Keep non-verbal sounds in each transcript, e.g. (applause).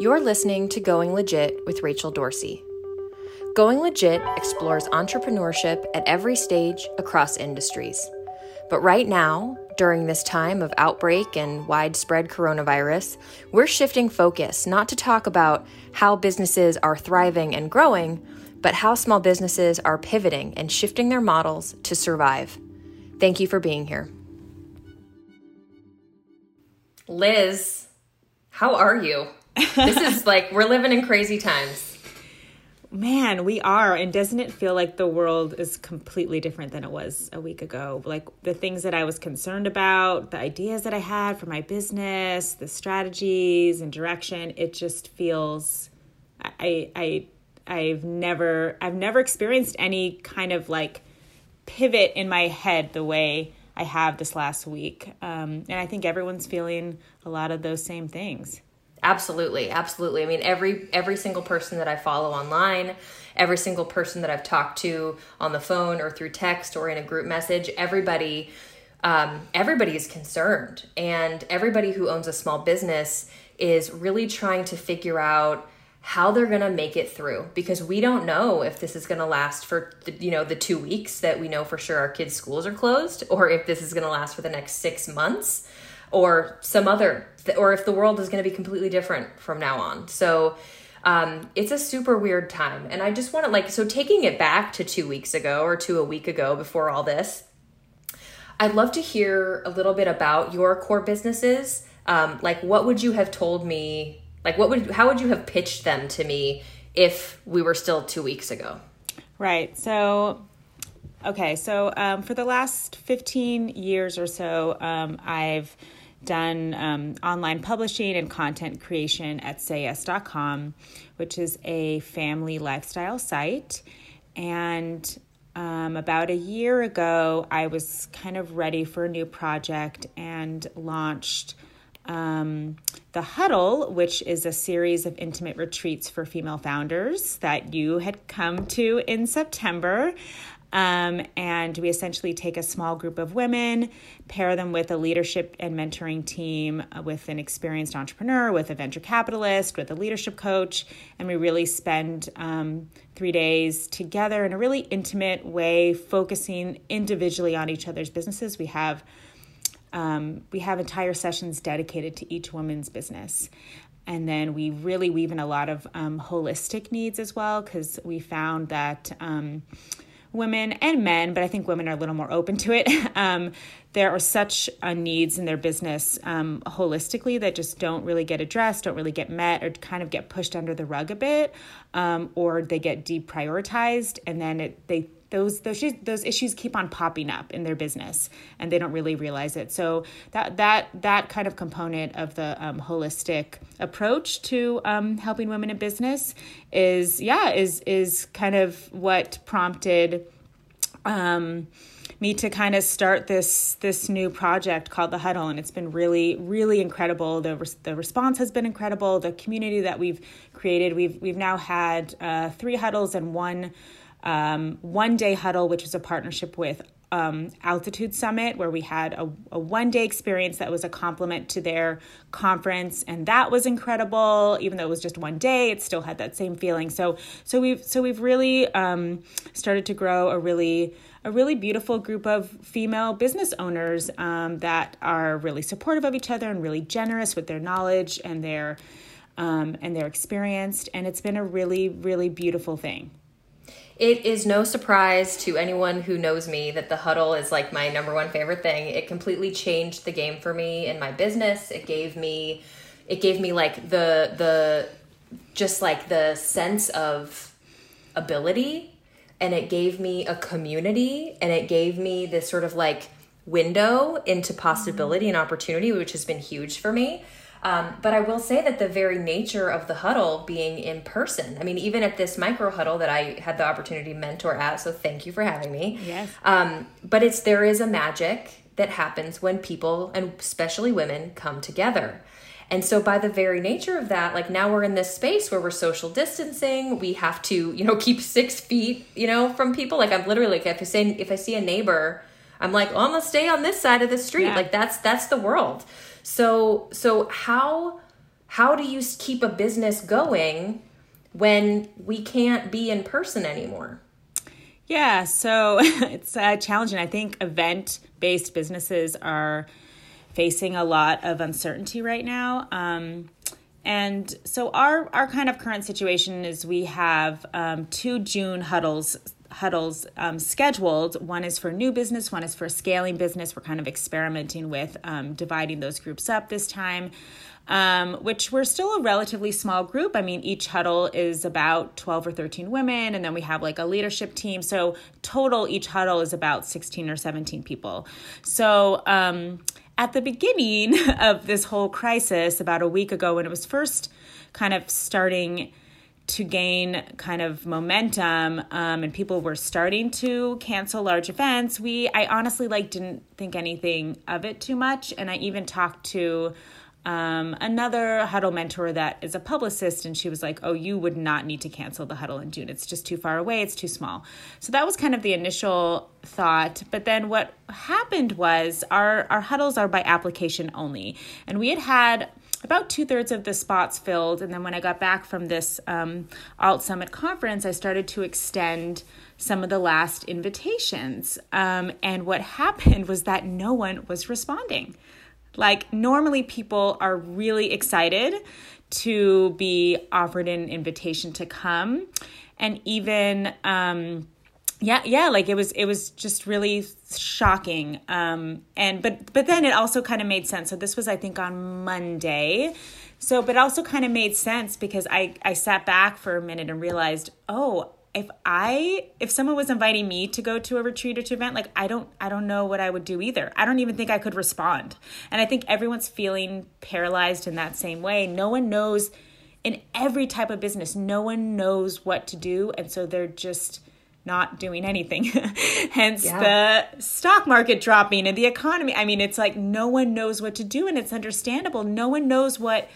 You're listening to Going Legit with Rachel Dorsey. Going Legit explores entrepreneurship at every stage across industries. But right now, during this time of outbreak and widespread coronavirus, we're shifting focus not to talk about how businesses are thriving and growing, but how small businesses are pivoting and shifting their models to survive. Thank you for being here. Liz, how are you? This is like we're living in crazy times. Man, we are. And doesn't it feel like the world is completely different than it was a week ago? Like the things that I was concerned about, the ideas that I had for my business, the strategies and direction, it just feels I I I've never I've never experienced any kind of like pivot in my head the way I have this last week. Um, and I think everyone's feeling a lot of those same things. Absolutely, absolutely. I mean, every every single person that I follow online, every single person that I've talked to on the phone or through text or in a group message, everybody um, everybody is concerned, and everybody who owns a small business is really trying to figure out how they're going to make it through. Because we don't know if this is going to last for the, you know the 2 weeks that we know for sure our kids schools are closed or if this is going to last for the next 6 months or some other, or if the world is going to be completely different from now on. So um, it's a super weird time. And I just want to, like, so taking it back to two weeks ago or to a week ago before all this, I'd love to hear a little bit about your core businesses. Um, like, what would you have told me? Like, what would, how would you have pitched them to me if we were still two weeks ago? Right. So Okay, so um, for the last 15 years or so, um, I've done um, online publishing and content creation at sayyes.com, which is a family lifestyle site. And um, about a year ago, I was kind of ready for a new project and launched um, the Huddle, which is a series of intimate retreats for female founders that you had come to in September. Um, and we essentially take a small group of women, pair them with a leadership and mentoring team uh, with an experienced entrepreneur, with a venture capitalist, with a leadership coach, and we really spend um, three days together in a really intimate way, focusing individually on each other's businesses. We have um, we have entire sessions dedicated to each woman's business. And then we really weave in a lot of um, holistic needs as well, because we found that um, women and men, but I think women are a little more open to it. (laughs) Um, there are such uh, needs in their business um, holistically that just don't really get addressed, don't really get met, or kind of get pushed under the rug a bit, um, or they get deprioritized, and then it, they those those those issues keep on popping up in their business and they don't really realize it. So that that that kind of component of the um, holistic approach to um, helping women in business is yeah is is kind of what prompted um, me to kind of start this this new project called the huddle. And it's been really really incredible. The the response has been incredible. The community that we've created we've we've now had uh, three huddles and one um, one day huddle, which was a partnership with um, Altitude Summit, where we had a, a one day experience that was a complement to their conference, and that was incredible. Even though it was just one day, it still had that same feeling. So, so we've so we've really um, started to grow a really a really beautiful group of female business owners um, that are really supportive of each other and really generous with their knowledge and their um, and their experience. And it's been a really really beautiful thing. It is no surprise to anyone who knows me that the huddle is like my number one favorite thing. It completely changed the game for me in my business. It gave me it gave me like the the just like the sense of ability and it gave me a community and it gave me this sort of like window into possibility and opportunity which has been huge for me um, but I will say that the very nature of the huddle being in person, I mean, even at this micro huddle that I had the opportunity to mentor at, so thank you for having me. Yes. Um, but it's there is a magic that happens when people, and especially women, come together. And so by the very nature of that, like now we're in this space where we're social distancing. We have to, you know, (laughs) keep six feet, you know, from people. Like I'm literally like if I say if I see a neighbor, I'm like, well, I'm gonna stay on this side of the street. Yeah. Like that's that's the world. So so how how do you keep a business going when we can't be in person anymore? Yeah, so (laughs) it's uh, challenging. I think event based businesses are facing a lot of uncertainty right now. Um, and so our our kind of current situation is we have um, two June huddles huddles um, scheduled. One is for new business, one is for scaling business. We're kind of experimenting with um, dividing those groups up this time. Um, which we're still a relatively small group. I mean, each huddle is about 12 or 13 women, and then we have like a leadership team. So, total, each huddle is about 16 or 17 people. So, um, at the beginning (laughs) of this whole crisis, about a week ago, when it was first kind of starting to gain kind of momentum um, and people were starting to cancel large events we i honestly like didn't think anything of it too much. And i even talked to um, another huddle mentor that is a publicist and she was like oh you would not need to cancel the huddle in june. It's just too far away. It's too small. So that was kind of the initial thought. But then what happened was our our huddles are by application only. And we had had about two thirds of the spots filled. And then when I got back from this um, Alt Summit conference, I started to extend some of the last invitations. Um, and what (laughs) happened was that no one was responding. Like, normally people are really excited to be offered an invitation to come. And even, um, yeah yeah like it was it was just really shocking um and but but then it also kind of made sense. So this was i think on monday. So but also kind of made sense because i i sat back for a minute and realized oh if i if someone was inviting me to go to a retreat or to event like i don't i don't know what i would do either. I don't even think i could respond. And i think everyone's feeling paralyzed in that same way. No one knows in every type of business no one knows what to do. And so they're just not doing anything. (laughs) Hence yeah. the stock market dropping and the economy. I mean, it's like no one knows what to do and it's understandable. No one knows what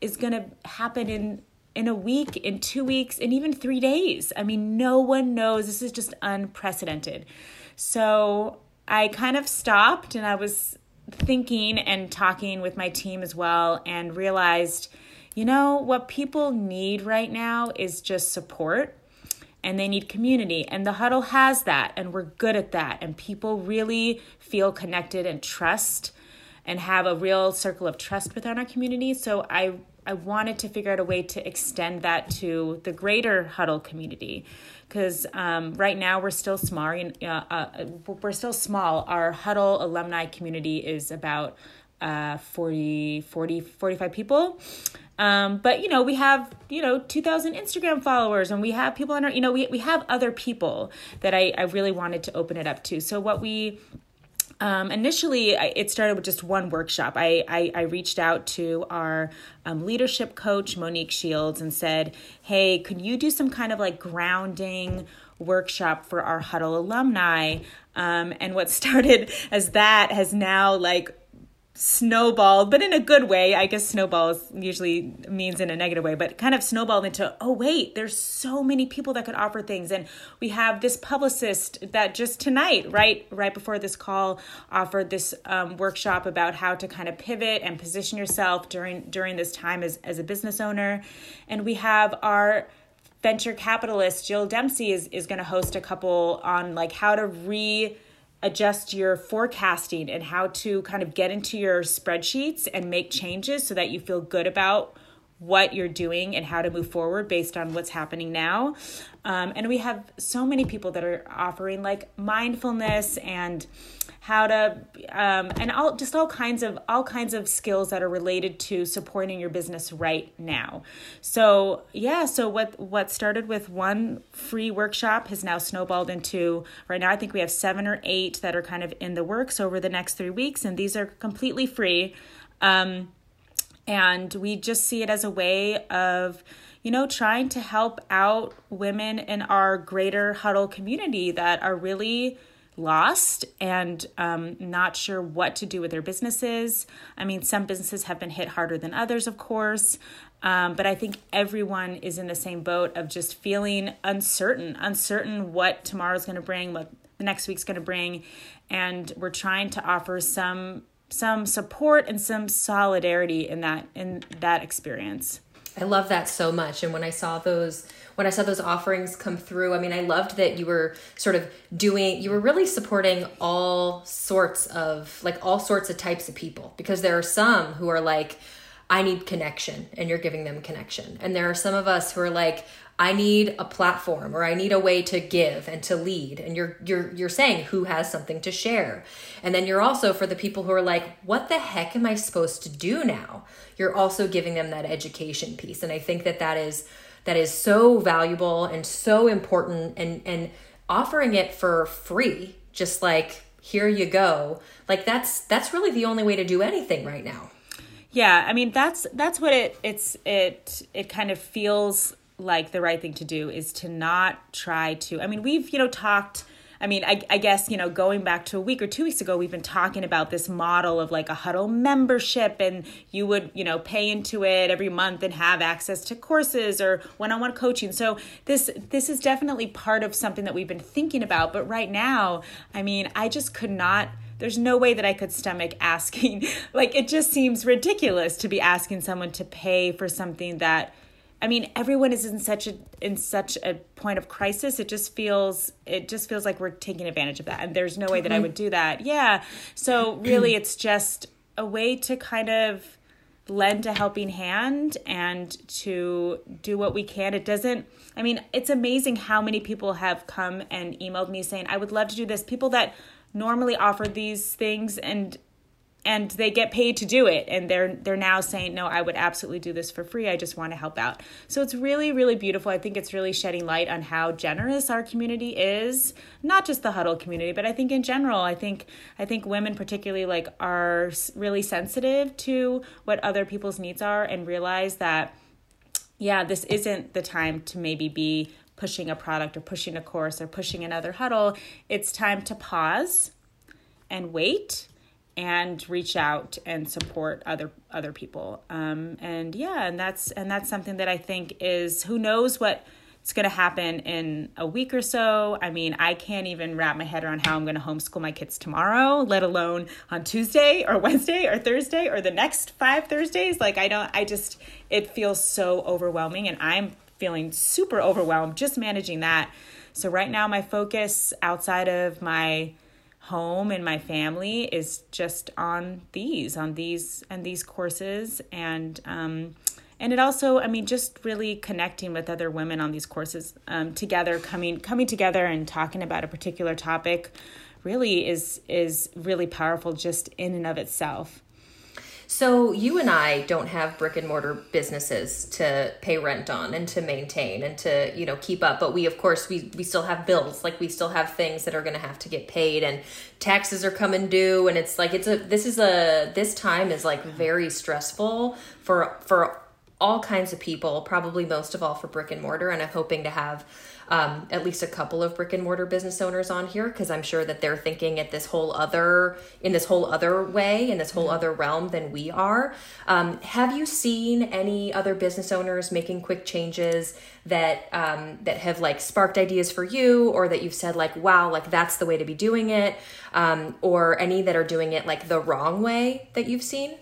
is going to happen in in a week, in 2 weeks, and even 3 days. I mean, no one knows. This is just unprecedented. So, I kind of stopped and I was thinking and talking with my team as well and realized, you know, what people need right now is just support and they need community. And the huddle has that, and we're good at that. And people really feel connected and trust and have a real circle of trust within our community. So I I wanted to figure out a way to extend that to the greater huddle community because um, right now we're still small. Uh, uh, we're still small. Our huddle alumni community is about uh, 40, 40, 45 people. Um, but you know, we have, you know, 2000 Instagram followers and we have people on our, you know, we, we have other people that I, I really wanted to open it up to. So what we, um, initially it started with just one workshop. I, I, I reached out to our um, leadership coach, Monique Shields, and said, Hey, could you do some kind of like grounding workshop for our Huddle alumni? Um, and what (laughs) started as that has now like snowballed, but in a good way. I guess snowballs usually means in a negative way, but kind of snowballed into, oh, wait, there's so many people that could offer things. And we have this publicist that just tonight, right, right before this call, offered this um, workshop about how to kind of pivot and position yourself during during this time as, as a business owner. And we have our venture capitalist, Jill Dempsey, is, is going to host a couple on like how to re adjust your forecasting and how to kind of get into your spreadsheets and make changes so that you feel good about what you're doing and how to move forward based on what's happening now. Um, and we have so many people that are offering like mindfulness and how to um, and all just all kinds of all kinds of skills that are related to supporting your business right now so yeah so what what started with one free workshop has now snowballed into right now i think we have seven or eight that are kind of in the works over the next three weeks and these are completely free um, and we just see it as a way of you know trying to help out women in our greater huddle community that are really lost and um, not sure what to do with their businesses. I mean, some businesses have been hit harder than others, of course. Um, but I think everyone is in the same boat of just feeling uncertain, uncertain what tomorrow's going to bring, what the next week's going to bring. And we're trying to offer some some support and some solidarity in that in that experience. I love that so much. And when I saw those when I saw those offerings come through, I mean, I loved that you were sort of doing, you were really supporting all sorts of, like, all sorts of types of people because there are some who are like, I need connection, and you're giving them connection. And there are some of us who are like, I need a platform or I need a way to give and to lead. And you're you're you're saying who has something to share. And then you're also for the people who are like, what the heck am I supposed to do now? You're also giving them that education piece. And I think that that is that is so valuable and so important and and offering it for free, just like here you go. Like that's that's really the only way to do anything right now. Yeah, I mean that's that's what it it's it it kind of feels like the right thing to do is to not try to i mean we've you know talked I mean, I, I, guess, you know, going back to a week or two weeks ago, we've been talking about this model of like a huddle membership, and you would, you know, pay into it every month and have access to courses or one-on-one coaching. So this this is definitely part of something that we've been thinking about. But right now, I mean, I just could not there's no way that I could stomach asking. (laughs) like, it just seems ridiculous to be asking someone to pay for something that I mean, everyone is in such a in such a point of crisis. It just feels it just feels like we're taking advantage of that, and there's no way that I would do that. Yeah. So really, it's just a way to kind of lend a helping hand and to do what we can. It doesn't. I mean, it's amazing how many people have come and emailed me saying, "I would love to do this." People that normally offer these things and and they get paid to do it. And they're they're now saying no i would absolutely do this for free. I just want to help out. So it's really really beautiful. I think it's really shedding light on how generous our community is not just the huddle community but i think in general i think i think women particularly like are really sensitive to what other people's needs are and realize that yeah this isn't the time to maybe be pushing a product or pushing a course or pushing another huddle it's time to pause and wait and reach out and support other other people um, and yeah and that's and that's something that i think is who knows what it's going to happen in a week or so. I mean, I can't even wrap my head around how I'm going to homeschool my kids tomorrow, let alone on Tuesday or Wednesday or Thursday or the next five Thursdays. Like, I don't, I just, it feels so overwhelming and I'm feeling super overwhelmed just managing that. So, right now, my focus outside of my home and my family is just on these on these and these courses and um and it also i mean just really connecting with other women on these courses um, together coming coming together and talking about a particular topic really is is really powerful just in and of itself so you and I don't have brick and mortar businesses to pay rent on and to maintain and to, you know, keep up, but we of course we we still have bills, like we still have things that are going to have to get paid and taxes are coming due. And it's like it's a this is a this time is like very stressful for for all kinds of people, probably most of all for brick and mortar. And I'm hoping to have um, at least a couple of brick and mortar business owners on here because I'm sure that they're thinking at this whole other in this whole other way in this whole other realm than we are. Um, have you seen any other business owners making quick changes that um, that have like sparked ideas for you, or that you've said like, wow, like that's the way to be doing it, um, or any that are doing it like the wrong way that you've seen?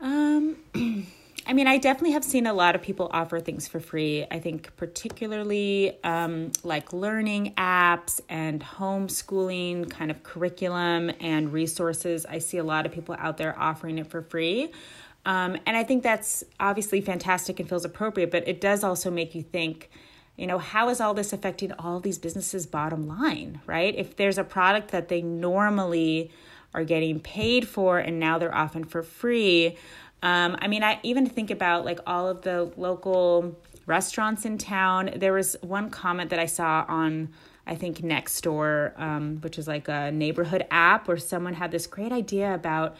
Um. (clears throat) I mean, I definitely have seen a lot of people offer things for free. I think, particularly um, like learning apps and homeschooling kind of curriculum and resources. I see a lot of people out there offering it for free. Um, and I think that's obviously fantastic and feels appropriate, but it does also make you think you know how is all this affecting all these businesses bottom line right if there's a product that they normally are getting paid for and now they're often for free um, I mean, I even think about like all of the local restaurants in town. There was one comment that I saw on, I think, Nextdoor, um, which is like a neighborhood app, where someone had this great idea about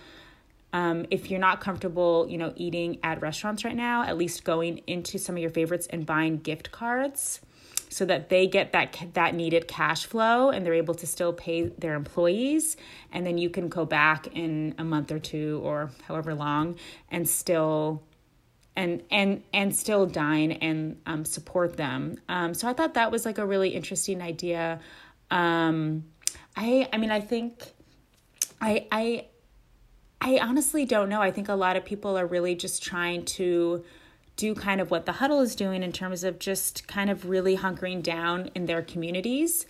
um, if you're not comfortable, you know, eating at restaurants right now, at least going into some of your favorites and buying gift cards so that they get that that needed cash flow and they're able to still pay their employees. And then you can go back in a month or two or however long and still and and and still dine and um, support them. Um, so i thought that was like a really interesting idea. Um, i i mean i think i i I honestly don't know. I think a lot of people are really just trying to do kind of what the huddle is doing in terms of just kind of really hunkering down in their communities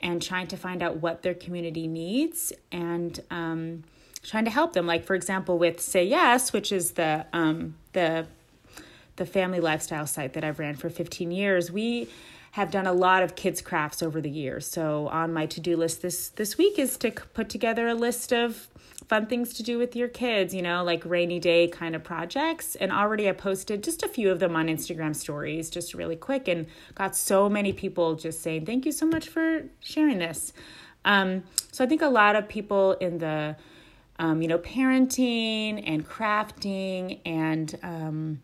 and trying to find out what their community needs and um, trying to help them. Like for example, with Say Yes, which is the um, the the family lifestyle site that I've ran for 15 years, we have done a lot of kids crafts over the years. So on my to-do list this this week is to put together a list of fun things to do with your kids, you know, like rainy day kind of projects. And already I posted just a few of them on Instagram stories, just really quick, and got so many people just saying, Thank you so much for sharing this. Um, so I think a lot of people in the, um, you know, parenting and crafting and, um,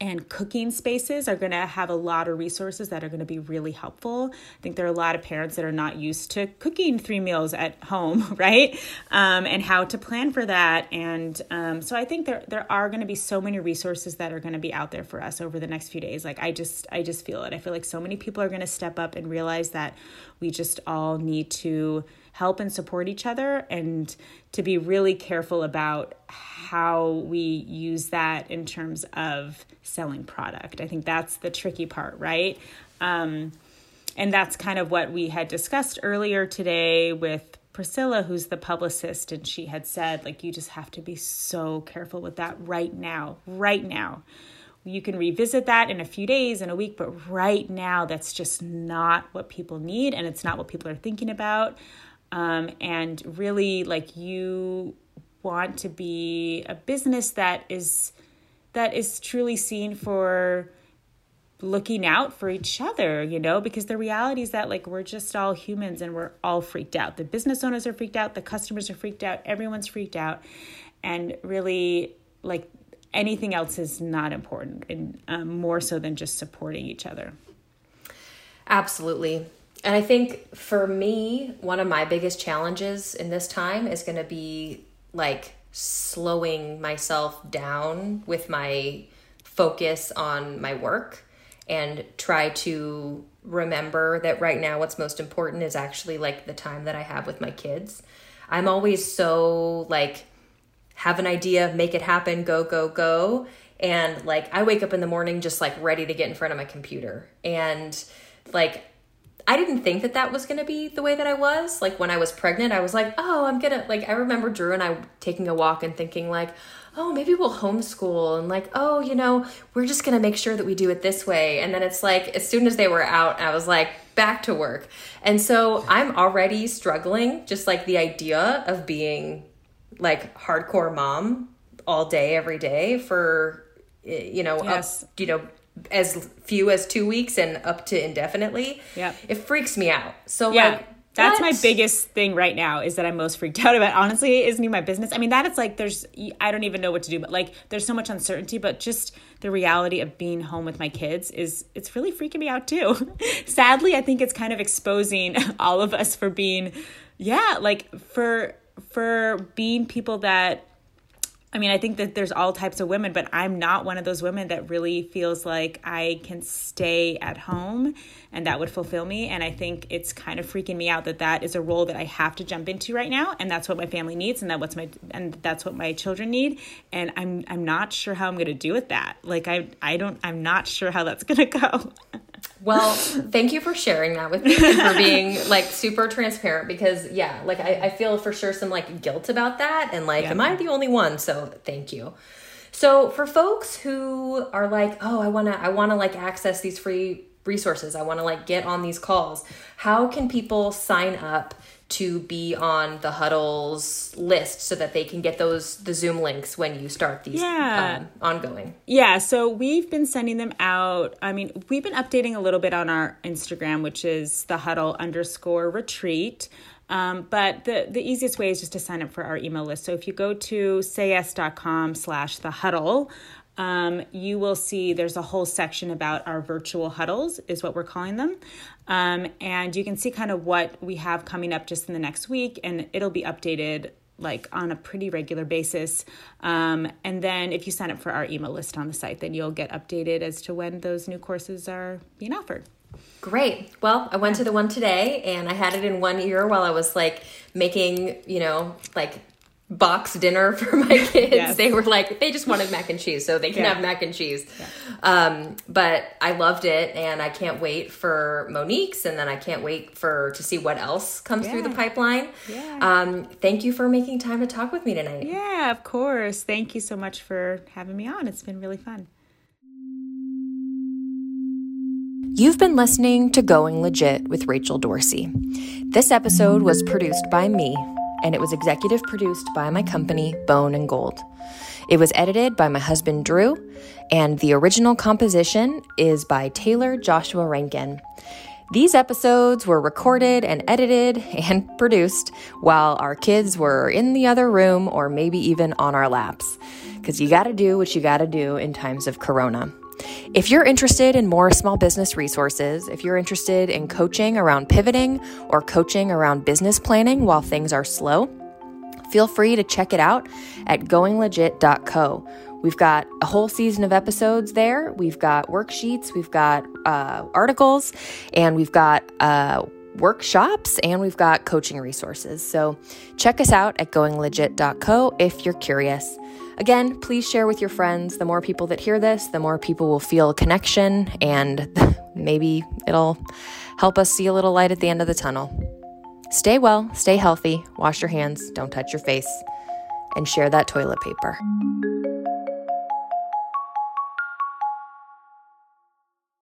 and cooking spaces are going to have a lot of resources that are going to be really helpful. I think there are a lot of parents that are not used to cooking three meals at home, (laughs) right? Um, and how to plan for that. And um, so I think there there are going to be so many resources that are going to be out there for us over the next few days. Like I just I just feel it. I feel like so many people are going to step up and realize that we just all need to help and support each other and to be really careful about how we use that in terms of selling product. I think that's the tricky part, right? Um, and that's kind of what we had discussed earlier today with Priscilla, who's the publicist, and she had said, like, you just have to be so careful with that right now, right now. You can revisit that in a few days, in a week, but right now, that's just not what people need, and it's not what people are thinking about. Um, and really, like, you want to be a business that is that is truly seen for looking out for each other, you know, because the reality is that like we're just all humans and we're all freaked out. The business owners are freaked out, the customers are freaked out, everyone's freaked out. And really, like anything else is not important and um, more so than just supporting each other. Absolutely. And I think for me, one of my biggest challenges in this time is going to be like slowing myself down with my focus on my work and try to remember that right now what's most important is actually like the time that I have with my kids. I'm always so like have an idea, make it happen, go go go and like I wake up in the morning just like ready to get in front of my computer and like I didn't think that that was going to be the way that I was. Like when I was pregnant, I was like, oh, I'm going to, like, I remember Drew and I taking a walk and thinking, like, oh, maybe we'll homeschool. And like, oh, you know, we're just going to make sure that we do it this way. And then it's like, as soon as they were out, I was like, back to work. And so I'm already struggling, just like the idea of being like hardcore mom all day, every day for, eh, you know, yes. up, you know, as few as two weeks and up to indefinitely. Yeah. It freaks me out. So yeah. like that's what? my biggest thing right now is that I'm most freaked (laughs) out about. Honestly, isn't even my business. I mean, that it's like there's I don't even know what to do, but like there's so much uncertainty. But just the reality of being home with my kids is it's really freaking me out too. (laughs) Sadly, I think it's kind of exposing (laughs) all of us for being, yeah, like for for being people that I mean, I think that there's all types of women, but I'm not one of those women that really feels like I can stay at home and that would fulfill me. And I think it's kind of freaking me out that that is a role that I have to jump into right now, and that's what my family needs, and that what's my and that's what my children need. And I'm I'm not sure how I'm going to do with that. Like I I don't I'm not sure how that's going (laughs) to go. Well, thank you for sharing that with me and for being (laughs) like super transparent because yeah, like I, I feel for sure some like guilt about that and like, yeah. am I the only one? So thank you. So for folks who are like, oh, I wanna I wanna like access these free resources, I wanna like get on these calls, how can people sign up to be on the huddles list so that they can get those the zoom links when you start these yeah. um, ongoing? Yeah so we've been sending them out. I mean we've been updating a little bit on our instagram which is the huddle underscore retreat. Um, but the, the easiest way is just to sign up for our email list. So if you go to sayyes.com slash the huddle um, you will see there's a whole section about our virtual huddles, is what we're calling them. Um, and you can see kind of what we have coming up just in the next week, and it'll be updated like on a pretty regular basis. Um, and then if you sign up for our email list on the site, then you'll get updated as to when those new courses are being offered. Great. Well, I went to the one today and I had it in one ear while I was like making, you know, like box dinner (laughs) for my kids. Yes. They were like, they just wanted mac and cheese, so they can Yeah. have mac and cheese. Um, but I loved it, and I can't wait for Monique's, and then I can't wait for to see what else comes through the pipeline. Yeah. Um, thank you for making time to talk with me tonight. Yeah, of course. Thank you so much for having me on. It's been really fun. You've been listening to Going Legit with Rachel Dorsey. This episode was produced by me, and it was executive produced by my company, Bone and Gold. It was edited by my husband, Drew, and the original composition is by Taylor Joshua Rankin. These episodes were recorded and edited (laughs) and produced while our kids were in the other room or maybe even on our laps. Because you gotta do what you gotta do in times of corona. If you're interested in more small business resources, if you're interested in coaching around pivoting or coaching around business planning while things are slow, feel free to check it out at goinglegit.co. We've got a whole season of episodes there. We've got worksheets, we've got uh, articles, and we've got uh, workshops, and we've got coaching resources. So check us out at goinglegit.co if you're curious. Again, please share with your friends. The more people that hear this, the more people will feel a connection, and (laughs) maybe it'll help us see a little light at the end of the tunnel. Stay well, stay healthy, wash your hands, don't touch your face, and share that toilet paper.